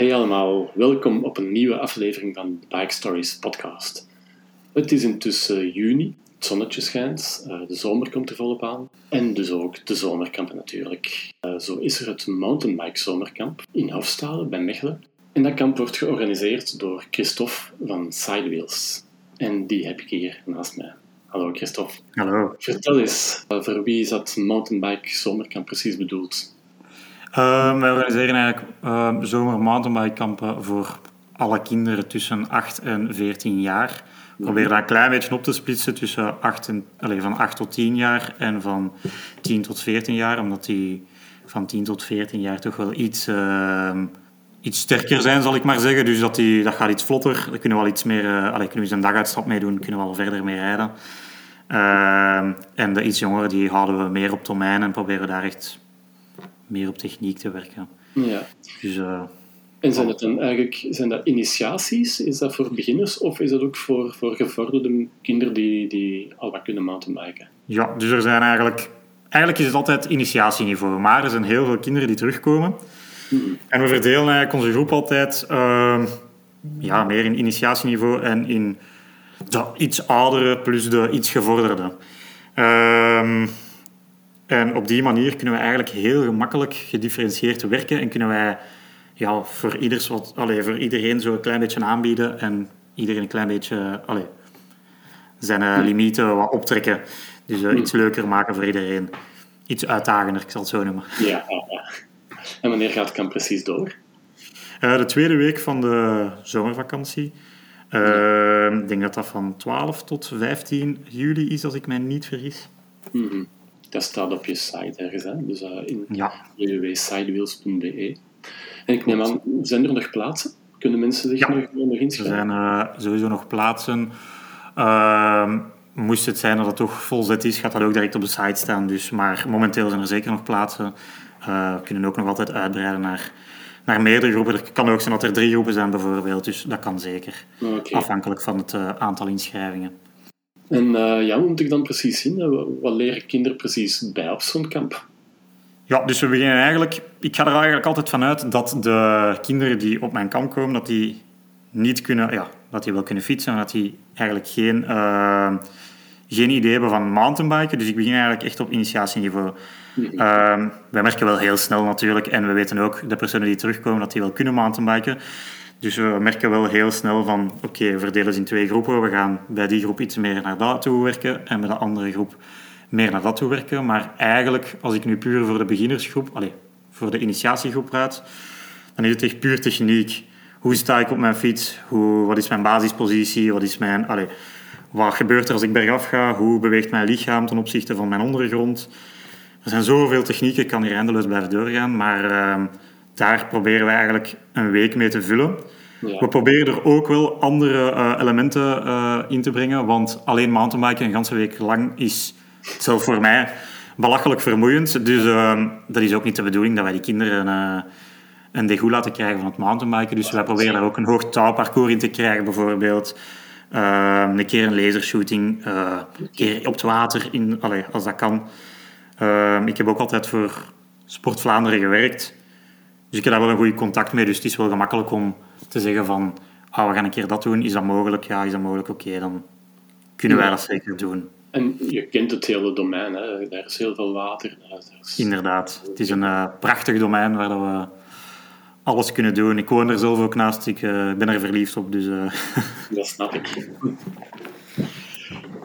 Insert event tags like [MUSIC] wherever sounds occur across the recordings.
Hey allemaal, welkom op een nieuwe aflevering van de Bike Stories podcast. Het is intussen juni, het zonnetje schijnt, eh, de zomer komt er volop aan en dus ook de zomerkampen natuurlijk. Eh, zo is er het Mountainbike Zomerkamp in Hofstade bij Mechelen. En dat kamp wordt georganiseerd door Christophe van Sidewheels. En die heb ik hier naast mij. Hallo Christophe. Hallo. Vertel eens, eh, voor wie is dat Mountainbike Zomerkamp precies bedoeld? Uh, wij organiseren eigenlijk uh, zomer mountainbikekampen voor alle kinderen tussen 8 en 14 jaar. We proberen dat een klein beetje op te splitsen tussen 8 en, allez, van 8 tot 10 jaar en van 10 tot 14 jaar, omdat die van 10 tot 14 jaar toch wel iets, uh, iets sterker zijn, zal ik maar zeggen. Dus dat, die, dat gaat iets vlotter. Daar kunnen we wel iets meer, uh, allez, kunnen we een daguitstap mee doen, kunnen we al verder mee rijden. Ehm, en de iets jongeren die houden we meer op termijn en proberen daar echt meer op techniek te werken. Ja. Dus, uh, en zijn dat dan eigenlijk zijn dat initiaties? Is dat voor beginners of is dat ook voor, voor gevorderde kinderen die, die al wat kunnen mountainbiken? Ja, dus er zijn eigenlijk... Eigenlijk is het altijd initiatieniveau, maar er zijn heel veel kinderen die terugkomen. Hmm. En we verdelen eigenlijk onze groep altijd uh, ja, meer in initiatieniveau en in de iets oudere plus de iets gevorderde. Uh, en op die manier kunnen we eigenlijk heel gemakkelijk gedifferentieerd werken en kunnen wij ja, voor, ieders wat, allez, voor iedereen zo een klein beetje aanbieden en iedereen een klein beetje allez, zijn uh, limieten wat optrekken. Dus uh, iets leuker maken voor iedereen. Iets uitdagender, ik zal het zo noemen. Ja, ja, ja. En wanneer gaat het kamp precies door? Uh, de tweede week van de zomervakantie. ik denk dat dat van 12 tot 15 juli is, als ik mij niet vergis. Mm -hmm. Dat staat op je site ergens, hè? dus uh, in ja. www.sidewheels.be. En ik neem aan, zijn er nog plaatsen? Kunnen mensen zich ja. nog, nog Er inschrijven? zijn uh, sowieso nog plaatsen. Uh, moest het zijn dat het toch volzet is, gaat dat ook direct op de site staan. Dus, maar momenteel zijn er zeker nog plaatsen. Uh, we kunnen ook nog altijd uitbreiden naar, naar meerdere groepen. Het kan ook zijn dat er drie groepen zijn bijvoorbeeld, dus dat kan zeker. Okay. Afhankelijk van het uh, aantal inschrijvingen. En uh, ja, moet ik dan precies zien? Wat leren kinderen precies bij op zo'n kamp? Ja, dus we beginnen eigenlijk... Ik ga er eigenlijk altijd vanuit dat de kinderen die op mijn kamp komen, dat die niet kunnen... Ja, dat die wel kunnen fietsen, maar dat die eigenlijk geen, uh, geen idee hebben van mountainbiken. Dus ik begin eigenlijk echt op initiatieniveau. Mhm. Mm -hmm. uh, wij merken wel heel snel natuurlijk, en we weten ook, de personen die terugkomen, dat die wel kunnen mountainbiken. Dus we merken wel heel snel van, oké, we verdelen ze in twee groepen. We gaan bij die groep iets meer naar dat toe werken en bij de andere groep meer naar dat toe werken. Maar eigenlijk, als ik nu puur voor de beginnersgroep, allez, voor de initiatiegroep praat, dan is het echt puur techniek. Hoe sta ik op mijn fiets? Hoe, wat is mijn basispositie? Wat, is mijn, allez, wat gebeurt er als ik bergaf ga? Hoe beweegt mijn lichaam ten opzichte van mijn ondergrond? Er zijn zoveel technieken, ik kan hier eindeloos blijven doorgaan, maar uh, daar proberen we eigenlijk een week mee te vullen. Ja. We proberen er ook wel andere uh, elementen uh, in te brengen, want alleen mountainbiken een ganse week lang is zelfs voor mij belachelijk vermoeiend. Dus uh, dat is ook niet de bedoeling dat wij die kinderen uh, een degoe laten krijgen van het mountainbiken. Dus wij proberen daar ook een hoog touwparcours in te krijgen, bijvoorbeeld. Uh, een keer een lasershooting, een keer op het water, in, allez, als dat kan. ik heb ook altijd voor Sport Vlaanderen gewerkt. Dus ik heb daar wel een goed contact mee. Dus het is wel gemakkelijk om te zeggen van... Oh, we gaan een keer dat doen. Is dat mogelijk? Ja, is dat mogelijk? Oké, okay, dan kunnen wij dat zeker doen. En je kent het hele domein, hè? daar is heel veel water. Is... Inderdaad. Het is een uh, prachtig domein waar dat we alles kunnen doen. Ik woon er zelf ook naast. Ik uh, ben er verliefd op. Dus, uh... [LAUGHS] Dat snap ik.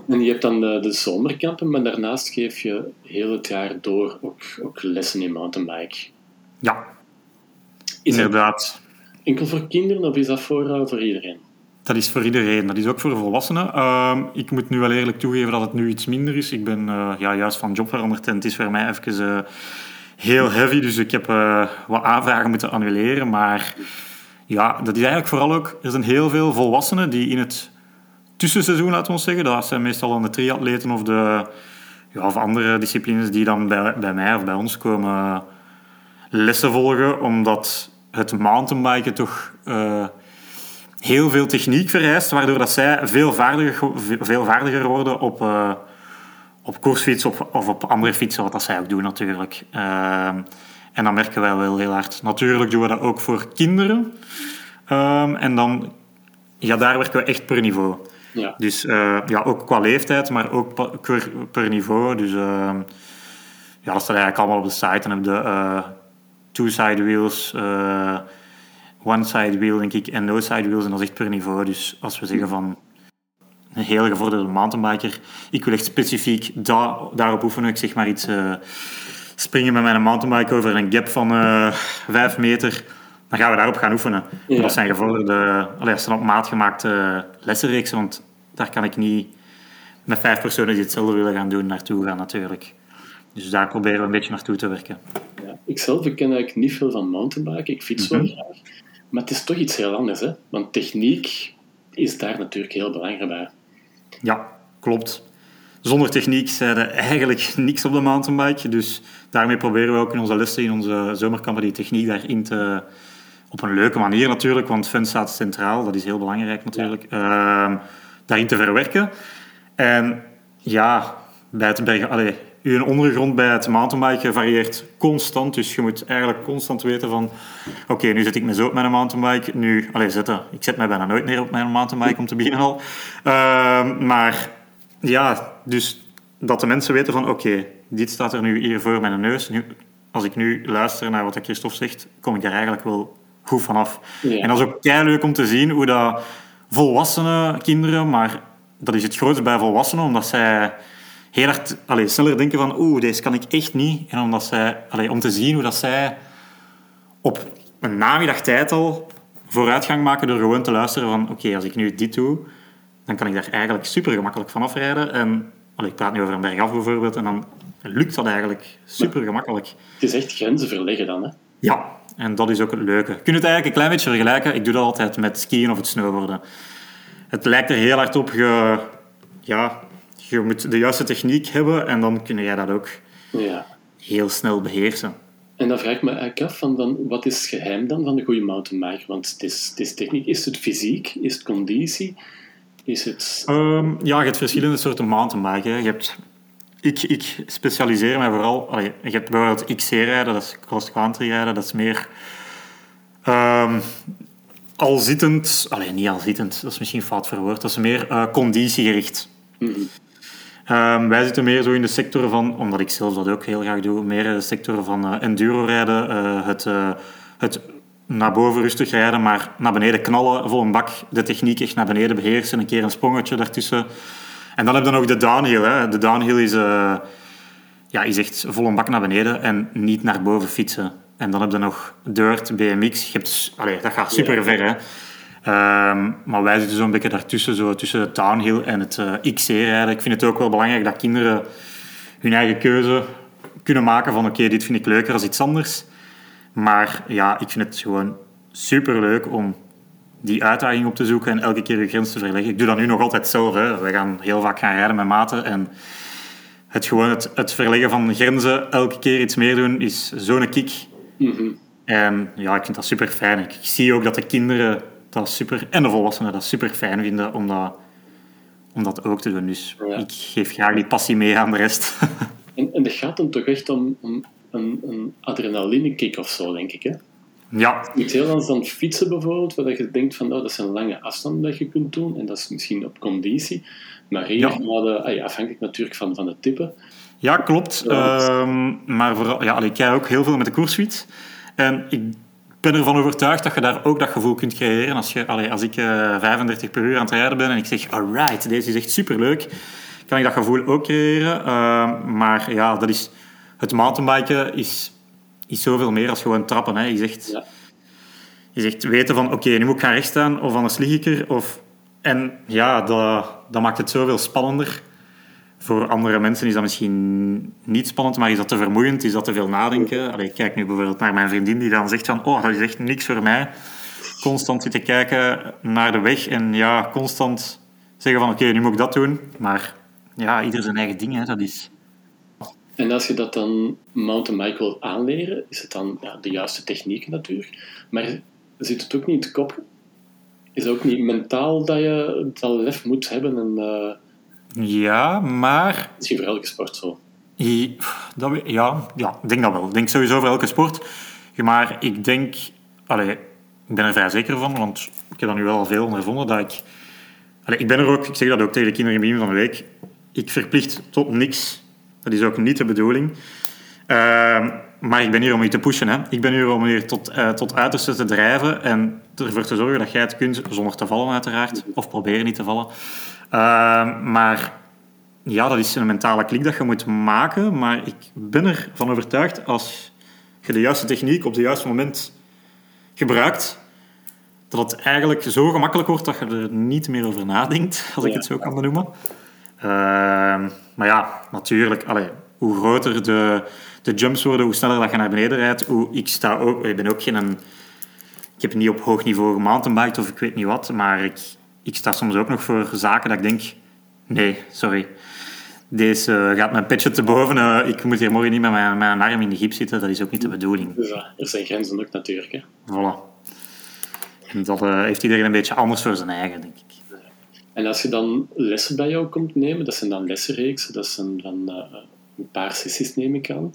En je hebt dan de, de zomerkampen, maar daarnaast geef je heel het jaar door ook, ook lessen in mountainbike. Ja, inderdaad. enkel voor kinderen of is dat voor, uh, voor iedereen? Dat is voor iedereen. Dat is ook voor volwassenen. Uh, ik moet nu wel eerlijk toegeven dat het nu iets minder is. Ik ben uh, ja, juist van job veranderd en het is voor mij even uh, heel heavy. Dus ik heb wat aanvragen moeten annuleren. Maar ja, dat is eigenlijk vooral ook... Er zijn heel veel volwassenen die in het tussenseizoen, laten we zeggen... Dat zijn meestal dan de triatleten of, de, ja, of andere disciplines die dan bij, bij mij of bij ons komen lessen volgen. Omdat het mountainbiken toch heel veel techniek vereist, waardoor dat zij veel vaardiger, veel vaardiger worden op, uh, op koersfiets of, of op andere fietsen, wat dat zij ook doen natuurlijk. Uh, En dan merken wij wel heel hard. Natuurlijk doen we dat ook voor kinderen. Ehm, en dan, ja, daar werken we echt per niveau. Ja. Dus ja, ook qua leeftijd, maar ook per, per niveau. Dus uh, ja, dat staat eigenlijk allemaal op de site. En heb de uh, two-side wheels, uh, one-side wheel, denk ik, en no-side wheels. En dat is echt per niveau. Dus als we zeggen van een heel gevorderde mountainbiker, ik wil echt specifiek da daarop oefenen. Ik zeg maar iets springen met mijn mountainbike over een gap van 5 meter dan gaan we daarop gaan oefenen. Ja. Dat zijn gevorderde, dat zijn op maat gemaakte lessenreeksen, want daar kan ik niet met vijf personen die hetzelfde willen gaan doen naartoe gaan natuurlijk. Dus daar proberen we een beetje naartoe te werken. Ja, ik zelf ken eigenlijk niet veel van mountainbiken, ik fiets wel mm -hmm. graag. Maar het is toch iets heel anders, hè? want techniek is daar natuurlijk heel belangrijk bij. Ja, klopt. Zonder techniek zijn er eigenlijk niks op de mountainbike. Dus daarmee proberen we ook in onze lessen, in onze zomerkampen, die techniek daarin te, op een leuke manier natuurlijk, want fun staat centraal, dat is heel belangrijk natuurlijk, ja. uh, daarin te verwerken. En ja, bij het bergen, allee, je ondergrond bij het mountainbiken varieert constant, dus je moet eigenlijk constant weten van oké, okay, nu zet ik me zo op mijn mountainbike, nu, allee, zetten, ik zet mij bijna nooit neer op mijn mountainbike om te beginnen al. Uh, maar ja, dus dat de mensen weten van oké, okay, dit staat er nu hier voor mijn neus, nu, als ik nu luister naar wat Christophe zegt, kom ik daar eigenlijk wel goed vanaf. Ja. En dat is ook leuk om te zien hoe dat volwassenen kinderen, maar dat is het grootste bij volwassenen, omdat zij heel hard allez, sneller denken van oeh, deze kan ik echt niet. En omdat zij, allez, om te zien hoe dat zij op een namiddag tijd al vooruitgang maken door gewoon te luisteren van oké, okay, als ik nu dit doe, dan kan ik daar eigenlijk super gemakkelijk van afrijden. En allez, ik praat nu over een bergaf bijvoorbeeld, en dan lukt dat eigenlijk super gemakkelijk. Het is echt grenzen verleggen dan, hè? Ja, en dat is ook het leuke. Je kunt het eigenlijk een klein beetje vergelijken. Ik doe dat altijd met skiën of het snowboarden. Het lijkt er heel hard op. Je, ja, je moet de juiste techniek hebben en dan kun jij dat ook ja. heel snel beheersen. En dan vraag ik me eigenlijk af, van dan, wat is het geheim dan van de goede mountainbiker? Want het is, het is techniek. Is het fysiek? Is het conditie? Is het... Um, ja, je hebt verschillende soorten mountainbiken. Je hebt ik, ik specialiseer mij vooral... Allee, je hebt bijvoorbeeld XC-rijden, dat is cross-country rijden, dat is meer... Um, al zittend... Alleen niet al zittend, dat is misschien fout verwoord. Dat is meer uh, conditiegericht. Mm -hmm. Um, wij zitten meer zo in de sector van, omdat ik zelf dat ook heel graag doe, meer in de sector van uh, enduro-rijden, uh, het, het naar boven rustig rijden, maar naar beneden knallen, vol een bak, de techniek echt naar beneden beheersen, een keer een sprongetje daartussen... En dan heb je nog de downhill. Hè. De downhill is, ja, is echt vol een bak naar beneden en niet naar boven fietsen. En dan heb je nog dirt, BMX. Je hebt, allee, dat gaat super ver. Hè. Um, maar wij zitten zo'n beetje daartussen, zo, tussen de downhill en het uh, XC-rijden. Ik vind het ook wel belangrijk dat kinderen hun eigen keuze kunnen maken van oké, okay, dit vind ik leuker als iets anders. Maar ja, ik vind het gewoon super leuk om die uitdaging op te zoeken en elke keer je grens te verleggen. Ik doe dat nu nog altijd zelf. Hè. We gaan heel vaak gaan rijden met maten en het, gewoon het, het verleggen van grenzen, elke keer iets meer doen, is zo'n kick. Mm -hmm. En ja, ik vind dat super fijn. Ik zie ook dat de kinderen dat super, en de volwassenen dat super fijn vinden om dat, om dat ook te doen. Dus ja. ik geef graag die passie mee aan de rest. [LAUGHS] en, en dat gaat dan toch echt om, om een, een adrenaline kick of zo, denk ik, hè? Ja. Iets heel anders dan fietsen bijvoorbeeld, waar je denkt van oh, dat zijn lange afstanden dat je kunt doen en dat is misschien op conditie. Maar hier, ja. ah, afhankelijk natuurlijk van, van het type. Ja, klopt. Ja, um, maar vooral, ja, ik kijk ook heel veel met de koersfiets. En ik ben ervan overtuigd dat je daar ook dat gevoel kunt creëren. Als, je, allee, als ik uh, 35 per uur aan het rijden ben en ik zeg, alright, deze is echt superleuk, kan ik dat gevoel ook creëren. Uh, maar ja, dat is, het mountainbiken is is zoveel meer als gewoon trappen. Hè. Je, zegt, ja. je zegt weten van, oké, okay, nu moet ik gaan recht staan, of anders lig ik er. Of, en ja, dat, dat maakt het zoveel spannender. Voor andere mensen is dat misschien niet spannend, maar is dat te vermoeiend? Is dat te veel nadenken? Ik kijk nu bijvoorbeeld naar mijn vriendin die dan zegt van, oh, dat is echt niks voor mij. Constant zitten kijken naar de weg en ja, constant zeggen van, oké, nu moet ik dat doen. Maar ja, ieder zijn eigen ding, hè. dat is... En als je dat dan mountainbike wilt aanleren, is het dan ja, de juiste techniek natuurlijk. Maar zit het ook niet in kop? Is het ook niet mentaal dat je dat lef moet hebben? En, uh... Ja, maar... Misschien voor elke sport zo. Dat, we- ja, ja, ik denk dat wel. Ik denk sowieso voor elke sport. Maar ik denk... Allee, ik ben er vrij zeker van, want ik heb dat nu wel al veel ondervonden, dat ik... Allee, ik ben er ook, ik zeg dat ook tegen de kinderen in het begin van de week, ik verplicht tot niks. Dat is ook niet de bedoeling. Ehm, maar ik ben hier om je te pushen. Hè. Ik ben hier om je tot, eh, tot uiterste te drijven en ervoor te zorgen dat jij het kunt, zonder te vallen uiteraard. Of proberen niet te vallen. Ehm, maar ja, dat is een mentale klik dat je moet maken. Maar ik ben ervan overtuigd, als je de juiste techniek op het juiste moment gebruikt, dat het eigenlijk zo gemakkelijk wordt dat je er niet meer over nadenkt, als ik Ja. het zo kan benoemen. Ehm, maar ja, natuurlijk, allee, hoe groter de, de jumps worden, hoe sneller dat je naar beneden rijdt. Hoe, ik, sta ook, ik ben ook geen... Een, ik heb niet op hoog niveau gemountainbiked of ik weet niet wat, maar ik, ik sta soms ook nog voor zaken dat ik denk... Nee, sorry. Deze eh, gaat mijn petje te boven. eh, ik moet hier morgen niet met mijn, mijn arm in de gips zitten. Dat is ook niet de bedoeling. Dus ja, er zijn grenzen ook natuurlijk. Hè. Voilà. En dat eh, heeft iedereen een beetje anders voor zijn eigen, denk ik. En als je dan lessen bij jou komt nemen, dat zijn dan lessenreeksen, dat zijn van eh, een paar sessies neem ik aan.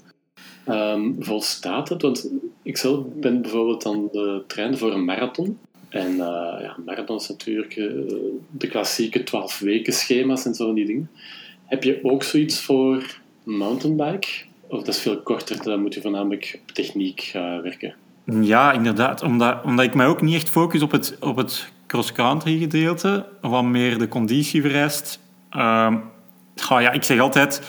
Ehm, volstaat het? Want ik zelf ben bijvoorbeeld aan de trein voor een marathon. En eh, ja, een marathon is natuurlijk eh, de klassieke 12 weken schema's en zo die dingen. Heb je ook zoiets voor mountainbike? Of dat is veel korter, dan moet je voornamelijk op techniek gaan werken. Ja, inderdaad. Omdat, omdat ik mij ook niet echt focus op het, op het cross-country gedeelte, wat meer de conditie vereist. Goh, ja, ik zeg altijd,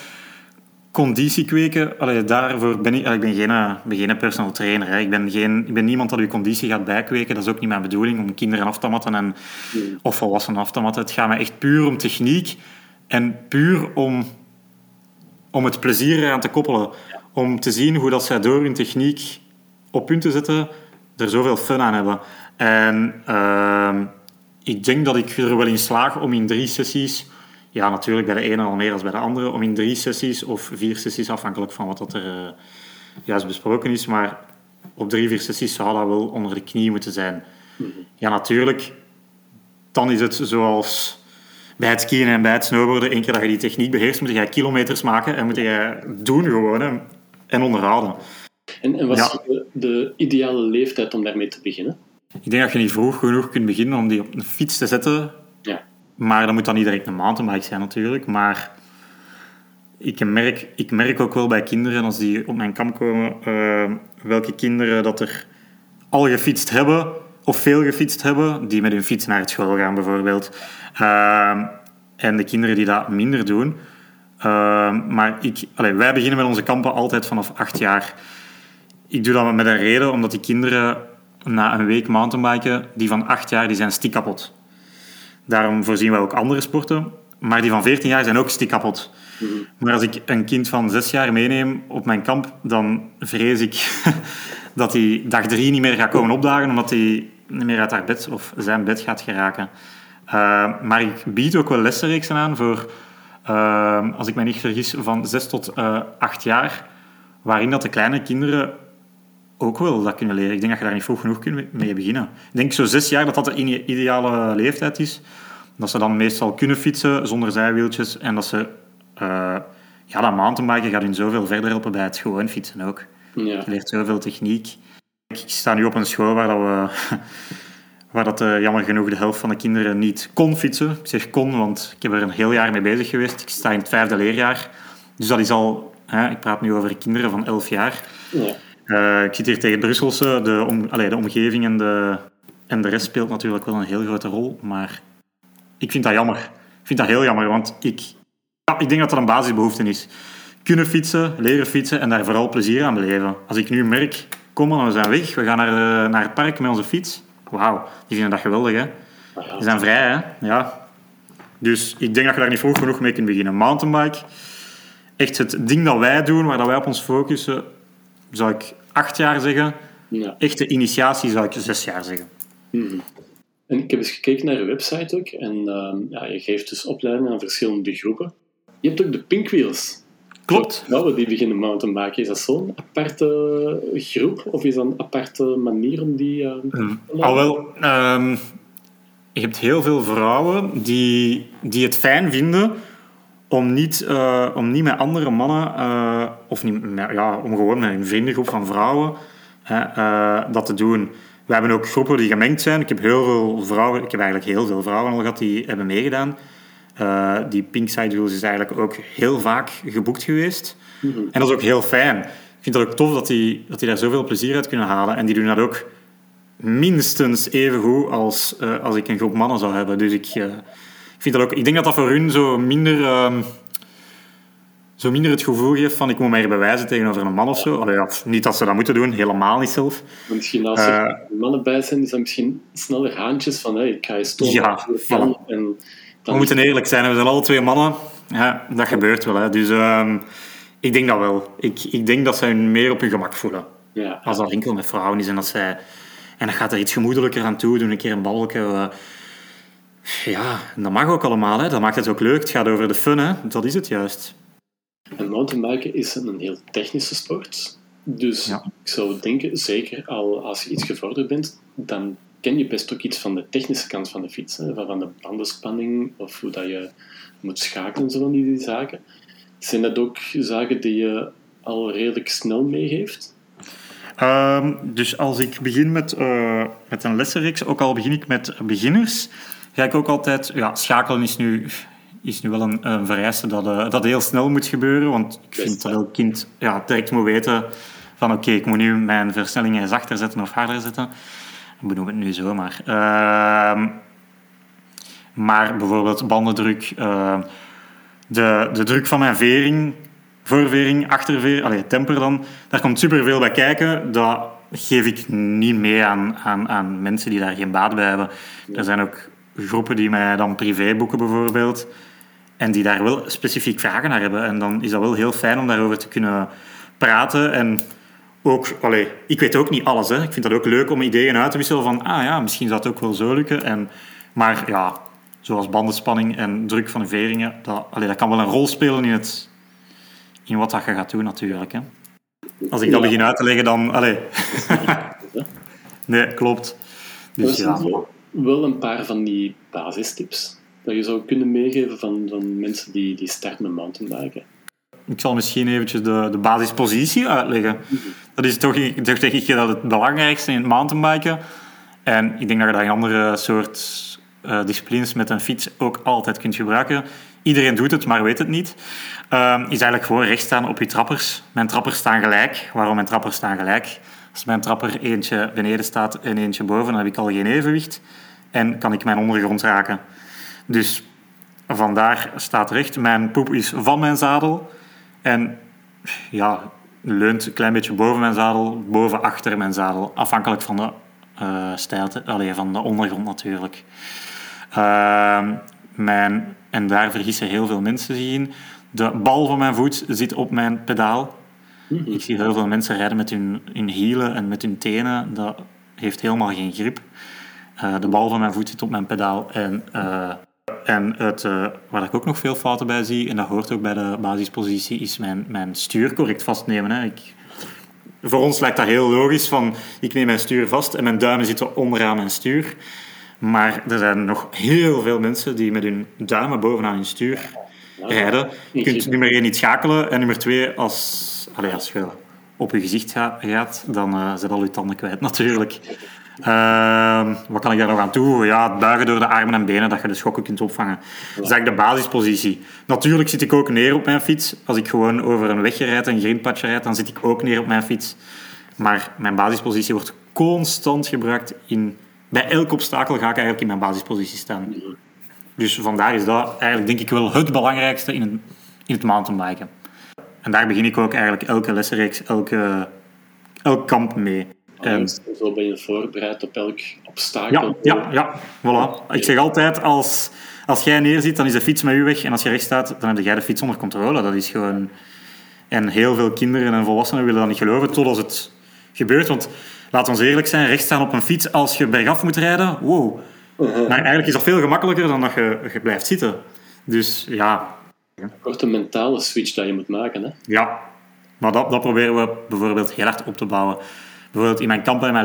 conditie kweken, allee, daarvoor ben ik... Ik ben geen, eh, ben geen personal trainer. Hè. Ik, ben geen, ik ben niemand dat uw conditie gaat bijkweken. Dat is ook niet mijn bedoeling, om kinderen af te matten en, of volwassenen af te matten. Het gaat mij echt puur om techniek en puur om, om het plezier eraan te koppelen. Om te zien hoe dat zij door hun techniek op punten zetten, er zoveel fun aan hebben. En ehm, ik denk dat ik er wel in slaag om in drie sessies, ja natuurlijk bij de ene al meer dan bij de andere, om in drie sessies of vier sessies, afhankelijk van wat dat er eh, juist besproken is, maar op drie, vier sessies zou dat wel onder de knie moeten zijn. Ja, natuurlijk, dan is het zoals bij het skiën en bij het snowboarden, één keer dat je die techniek beheerst, moet je kilometers maken en moet je doen gewoon hè, en onderhouden. En, en wat Ja. is de, de ideale leeftijd om daarmee te beginnen? Ik denk dat je niet vroeg genoeg kunt beginnen om die op een fiets te zetten. Ja. Maar dat moet dan niet direct een mountainbike zijn natuurlijk. Maar ik merk, ik merk ook wel bij kinderen, als die op mijn kamp komen, eh, welke kinderen dat er al gefietst hebben, of veel gefietst hebben, die met hun fiets naar het school gaan bijvoorbeeld. Eh, en de kinderen die dat minder doen. Eh, maar ik, wij beginnen met onze kampen altijd vanaf acht jaar. Ik doe dat met een reden, omdat die kinderen na een week mountainbiken, die van acht jaar, die zijn stiek kapot. Daarom voorzien we ook andere sporten. Maar die van 14 jaar zijn ook stiek kapot. Maar als ik een kind van 6 jaar meeneem op mijn kamp, dan vrees ik [LAUGHS] dat hij dag 3 niet meer gaat komen opdagen, omdat hij niet meer uit haar bed of zijn bed gaat geraken. Uh, maar ik bied ook wel lessenreeksen aan voor, uh, als ik me niet vergis, van 6 tot uh, 8 jaar, waarin dat de kleine kinderen ook wel dat kunnen leren. Ik denk dat je daar niet vroeg genoeg kunt mee beginnen. Ik denk zo 6 jaar dat dat de ideale leeftijd is. Dat ze dan meestal kunnen fietsen zonder zijwieltjes en dat ze uh, ja, dat mountainbiken gaat hun zoveel verder helpen bij het gewoon fietsen ook. Ja. Je leert zoveel techniek. Ik sta nu op een school waar, dat we, [LAUGHS] waar dat, uh, jammer genoeg de helft van de kinderen niet kon fietsen. Ik zeg kon, want ik heb er een heel jaar mee bezig geweest. Ik sta in het vijfde leerjaar. Dus dat is al... Hè, ik praat nu over kinderen van elf jaar. Ja. Uh, ik zit hier tegen Brusselse. De, om, de omgeving en de, en de rest speelt natuurlijk wel een heel grote rol. Maar ik vind dat jammer. Ik vind dat heel jammer, want ik, ja, ik denk dat dat een basisbehoefte is. Kunnen fietsen, leren fietsen en daar vooral plezier aan beleven. Als ik nu merk, kom maar, we zijn weg, we gaan naar, naar het park met onze fiets. Wauw, die vinden dat geweldig, hè. Die zijn vrij, hè. Ja. Dus ik denk dat je daar niet vroeg genoeg mee kunt beginnen. Mountainbike, echt het ding dat wij doen, waar dat wij op ons focussen, zou ik acht jaar zeggen. Ja. Echte initiatie zou ik zes jaar zeggen. Mm. En ik heb eens gekeken naar je website ook. En uh, ja, je geeft dus opleidingen aan verschillende groepen. Je hebt ook de Pinkwheels. Klopt. Vrouwen die beginnen mountainbiken. Is dat zo'n aparte groep? Of is dat een aparte manier om die... Uh, mm. Al wel... Um, je hebt heel veel vrouwen die, die het fijn vinden om niet, uh, om niet met andere mannen, uh, of niet, ja, om gewoon met een vriendengroep van vrouwen uh, dat te doen. We hebben ook groepen die gemengd zijn. Ik heb heel veel vrouwen, ik heb eigenlijk heel veel vrouwen al gehad die hebben meegedaan. die Pink Side Rules is eigenlijk ook heel vaak geboekt geweest. Mm -hmm. En dat is ook heel fijn. Ik vind het ook tof dat die, dat die daar zoveel plezier uit kunnen halen. En die doen dat ook minstens even goed als, als ik een groep mannen zou hebben. Dus ik vind dat ook, ik denk dat dat voor hun zo minder, um, zo minder het gevoel geeft van ik moet mij bewijzen tegenover een man of zo. Allee, ja, niet dat ze dat moeten doen, helemaal niet zelf. Misschien als er uh, mannen bij zijn, is dat misschien sneller haantjes van hey, ik ga je stomen. Ja, voilà. en we moeten eerlijk zijn, we zijn alle twee mannen. Ja, dat gebeurt wel. Hè. Dus um, ik denk dat wel. Ik, ik denk dat zij hun meer op hun gemak voelen. Ja. Als dat enkel met vrouwen is en dat zij... En dan gaat er iets gemoedelijker aan toe, doen een keer een balken. Ja, dat mag ook allemaal. Hè. Dat maakt het ook leuk. Het gaat over de fun. Hè. Dat is het juist. En mountainbiken is een heel technische sport. Dus ja. ik zou denken, zeker al als je iets gevorderd bent, dan ken je best ook iets van de technische kant van de fiets. Hè. Van de bandenspanning of hoe dat je moet schakelen, zo van die zaken. Zijn dat ook zaken die je al redelijk snel meegeeft? Um, dus als ik begin met, uh, met een lessenreeks, ook al begin ik met beginners, ga ik ook altijd... Ja, schakelen is nu, is nu wel een, vereiste dat, uh, dat heel snel moet gebeuren. Want ik vind dat elk kind ja, direct moet weten van oké, ik moet nu mijn versnelling eens zachter zetten of harder zetten. Ik benoem het nu zo, maar... Uh, maar bijvoorbeeld bandendruk, uh, de, de druk van mijn vering, voorvering, achtervering, allee, temper dan, daar komt superveel bij kijken. Dat geef ik niet mee aan, aan, aan mensen die daar geen baat bij hebben. Er zijn ook groepen die mij dan privé boeken bijvoorbeeld. En die daar wel specifiek vragen naar hebben. En dan is dat wel heel fijn om daarover te kunnen praten. En ook, allee, ik weet ook niet alles. Hè. Ik vind dat ook leuk om ideeën uit te wisselen van, ah ja, misschien zou het ook wel zo lukken. En, maar ja, zoals bandenspanning en druk van de veringen, dat, allee, dat kan wel een rol spelen in, het, in wat dat je gaat doen natuurlijk. Hè. Als ik dat begin uit te leggen, dan... Allee. [LAUGHS] nee, klopt. Dus ja, wel een paar van die basistips dat je zou kunnen meegeven van, van mensen die, die starten met mountainbiken? Ik zal misschien eventjes de, de basispositie uitleggen. Dat is toch, toch denk ik dat het belangrijkste in het mountainbiken. En ik denk dat je dat in andere soort uh, disciplines met een fiets ook altijd kunt gebruiken. Iedereen doet het, maar weet het niet. Uh, is eigenlijk gewoon recht staan op je trappers. Mijn trappers staan gelijk. Waarom mijn trappers staan gelijk? Als mijn trapper eentje beneden staat en eentje boven, dan heb ik al geen evenwicht en kan ik mijn ondergrond raken. Dus vandaar staat recht. Mijn poep is van mijn zadel en ja, leunt een klein beetje boven mijn zadel, boven achter mijn zadel, afhankelijk van de uh, stijlte, allee, van de ondergrond natuurlijk. Uh, mijn, en daar vergissen heel veel mensen zien. De bal van mijn voet zit op mijn pedaal. Mhm. Ik zie heel veel mensen rijden met hun, hun hielen en met hun tenen. Dat heeft helemaal geen grip. Uh, de bal van mijn voet zit op mijn pedaal. En, uh, en het, uh, waar ik ook nog veel fouten bij zie, en dat hoort ook bij de basispositie, is mijn, mijn stuur correct vastnemen. Hè. Ik, voor ons lijkt dat heel logisch, van ik neem mijn stuur vast en mijn duimen zitten onderaan mijn stuur. Maar er zijn nog heel veel mensen die met hun duimen bovenaan hun stuur rijden. Je kunt nummer één niet schakelen en nummer twee, als, allez, als je op je gezicht gaat, dan zit al je tanden kwijt natuurlijk. Uh, wat kan ik daar nog aan toevoegen? Ja, het buigen door de armen en benen, dat je de schokken kunt opvangen. Dat is eigenlijk de basispositie. Natuurlijk zit ik ook neer op mijn fiets. Als ik gewoon over een wegje rijd, een grindpadje rijd, dan zit ik ook neer op mijn fiets. Maar mijn basispositie wordt constant gebruikt in... Bij elk obstakel ga ik eigenlijk in mijn basispositie staan. Dus vandaar is dat eigenlijk denk ik wel het belangrijkste in het, in het mountainbiken. En daar begin ik ook eigenlijk elke lessenreeks, elke, elk kamp mee. En zo ben je voorbereid op elk obstakel. Ja, ja, ja voilà. Ik zeg altijd, als, als jij neerzit, dan is de fiets met u weg. En als je recht staat, dan heb jij de fiets onder controle. Dat is gewoon... En heel veel kinderen en volwassenen willen dat niet geloven, totdat het gebeurt. Want, laten we eerlijk zijn, recht staan op een fiets als je bergaf moet rijden, wow. Uh-huh. Maar eigenlijk is dat veel gemakkelijker dan dat je, je blijft zitten. Dus ja... Korte mentale switch dat je moet maken, hè? Ja. Maar dat, dat proberen we bijvoorbeeld heel hard op te bouwen bijvoorbeeld in mijn kampen en mijn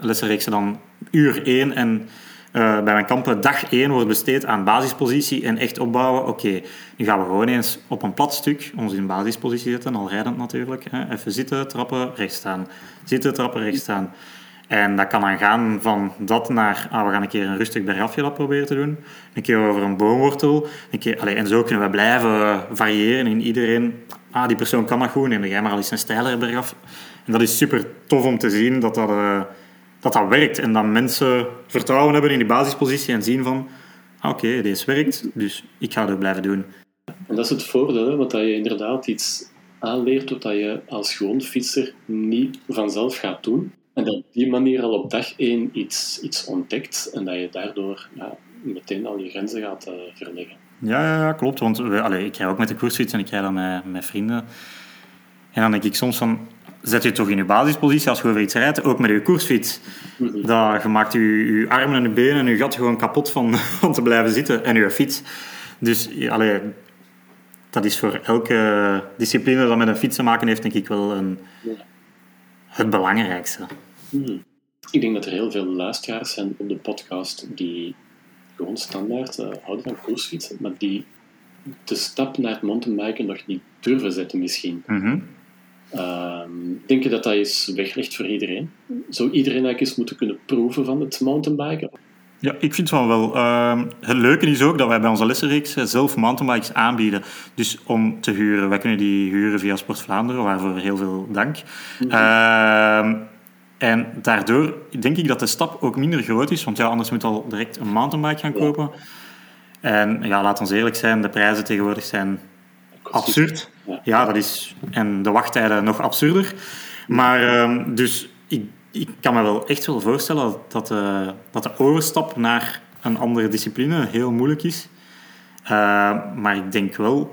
lessenreeksen, dan uur 1 en eh, bij mijn kampen dag 1 wordt besteed aan basispositie en echt opbouwen. Oké, nu gaan we gewoon eens op een plat stuk ons in basispositie zetten, al rijdend natuurlijk. Hè. Even zitten, trappen, recht staan. Zitten, trappen, recht staan. En dat kan dan gaan van dat naar, ah, we gaan een keer een rustig bergafje dat proberen te doen. Een keer over een boomwortel. Een keer, allez, en zo kunnen we blijven variëren in iedereen. Ah, die persoon kan dat goed, neem jij maar al eens een steilere bergaf. En dat is super tof om te zien dat dat, uh, dat, dat werkt. En dat mensen vertrouwen hebben in die basispositie en zien van, ah, oké, okay, deze werkt, dus ik ga het blijven doen. En dat is het voordeel, hè, want dat je inderdaad iets aanleert wat je als gewoon fietser niet vanzelf gaat doen. En dat op die manier al op dag één iets, iets ontdekt en dat je daardoor ja, meteen al je grenzen gaat uh, verleggen. Ja, ja, ja, klopt. Want we, ik rij ook met de koersfiets en ik rij dan met, met vrienden. En dan denk ik soms van, zet je toch in je basispositie als je over iets rijdt, ook met je koersfiets. Mm Dat, je maakt je, je armen en je benen en je gat gewoon kapot van, [LAUGHS] van te blijven zitten en je fiets. Dus allee, dat is voor elke discipline dat met een fiets te maken heeft, denk ik wel een, ja. Het belangrijkste. Mm. Ik denk dat er heel veel luisteraars zijn op de podcast die gewoon standaard uh, houden van koersfietsen, maar die de stap naar het mountainbiken nog niet durven zetten misschien. Mm -hmm. Uh, denk je dat dat is weggelegd voor iedereen? Zou iedereen eigenlijk eens moeten kunnen proeven van het mountainbiken? Ja, ik vind van wel. Uh, het leuke is ook dat wij bij onze lessenreeks zelf mountainbikes aanbieden. Dus om te huren. Wij kunnen die huren via Sport Vlaanderen, waarvoor heel veel dank. Mm -hmm. en daardoor denk ik dat de stap ook minder groot is. Want ja, anders moet je al direct een mountainbike gaan kopen. Ja. En ja, laat ons eerlijk zijn, de prijzen tegenwoordig zijn absurd. Ja. dat is... En de wachttijden nog absurder. Maar um, dus ik, ik kan me wel echt wel voorstellen dat, uh, dat de overstap naar een andere discipline heel moeilijk is. Uh, maar ik denk wel...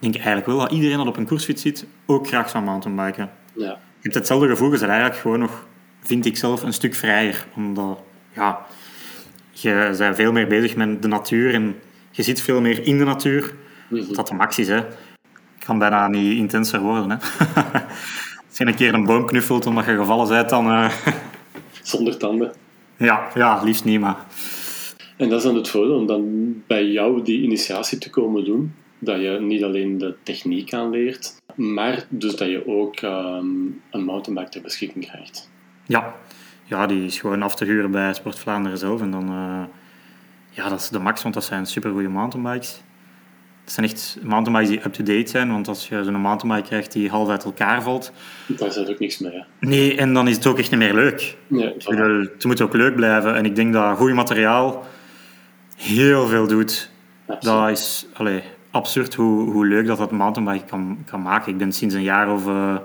Ik denk eigenlijk wel dat iedereen dat op een koersfiets zit ook graag zou mountainbiken. Ja. Je hebt hetzelfde gevoel, je bent eigenlijk gewoon nog, vind ik zelf, een stuk vrijer. Omdat, ja, je bent veel meer bezig met de natuur en je zit veel meer in de natuur. Mm-hmm. Dat de max is, hè. kan bijna niet intenser worden, hè. [LAUGHS] Als je een keer een boom knuffelt omdat je gevallen bent, dan... Uh... [LAUGHS] Zonder tanden. Ja, ja, liefst niet, maar... En dat is dan het voordeel om dan bij jou die initiatie te komen doen. Dat je niet alleen de techniek aanleert, maar dus dat je ook um, een mountainbike ter beschikking krijgt. Ja. ja, die is gewoon af te huren bij Sport Vlaanderen zelf. En dan... Uh... Ja, dat is de max, want dat zijn supergoeie mountainbikes. Het zijn echt mountainbikes die up-to-date zijn, want als je zo'n mountainbike krijgt die half uit elkaar valt... Daar zit ook niks mee, hè? Nee, en dan is het ook echt niet meer leuk. Nee, bedoel, het moet ook leuk blijven. En ik denk dat goed materiaal heel veel doet. Absoluut. Dat is allez, absurd hoe, hoe leuk dat dat mountainbike kan, kan maken. Ik ben sinds een jaar of... Uh,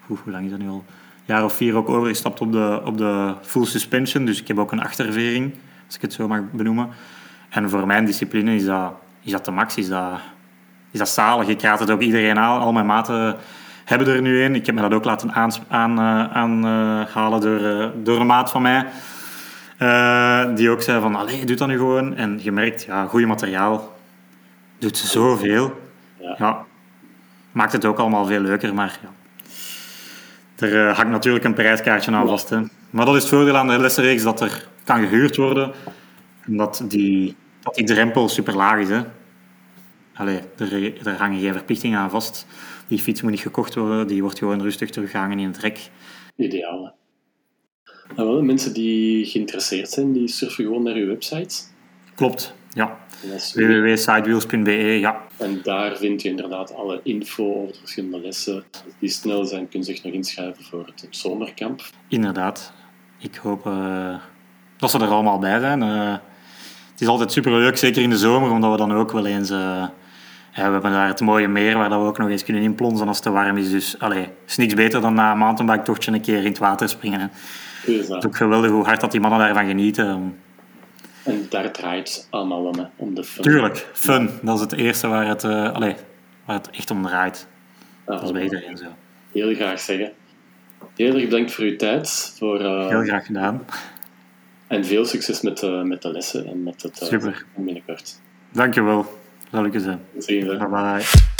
hoe, hoe lang is dat nu al? Een jaar of vier ook overgestapt op de, op de full suspension. Dus ik heb ook een achtervering, als ik het zo mag benoemen. En voor mijn discipline is dat is dat de max, is dat, is dat zalig. Ik raad het ook iedereen aan. Al mijn maten hebben er nu een. Ik heb me dat ook laten aanhalen aan, aan, uh, door, uh, door een maat van mij. Uh, die ook zei van, allee, doe dat nu gewoon. En je merkt, ja, goed materiaal doet zoveel. Ja. ja. Maakt het ook allemaal veel leuker, maar ja. Er hangt natuurlijk een prijskaartje aan vast. Hè. Maar dat is het voordeel aan de lessenreeks, dat er kan gehuurd worden. En dat die dat die drempel super laag is. Hè. Allee, er, er hangen geen verplichtingen aan vast. Die fiets moet niet gekocht worden, die wordt gewoon rustig teruggehangen in het rek. Ideaal. Hè? Nou, wel, mensen die geïnteresseerd zijn, die surfen gewoon naar uw website. Klopt, ja. www.sidewheels.be, ja. En daar vind je inderdaad alle info over de verschillende lessen. Die snel zijn, kunnen zich nog inschrijven voor het, het zomerkamp. Inderdaad. Ik hoop uh, dat ze er allemaal bij zijn. Uh, het is altijd super leuk, zeker in de zomer, omdat we dan ook wel eens. Uh, ja, we hebben daar het mooie meer waar we ook nog eens kunnen inplonzen als het te warm is. Dus allee, het is niks beter dan na een mountainbike-tochtje een keer in het water springen. Hè. Het is ook geweldig hoe hard dat die mannen daarvan genieten. En daar draait het allemaal om, hè, om de fun. Tuurlijk, fun. Dat is het eerste waar het, uh, allee, waar het echt om draait. Ah, dat is bij iedereen zo. Heel graag zeggen. Heel erg bedankt voor uw tijd. Voor, uh, Heel graag gedaan. En veel succes met, uh, met de lessen en met het uh, Super. binnenkort. Dankjewel. Zal ik eens zijn. Bye bye.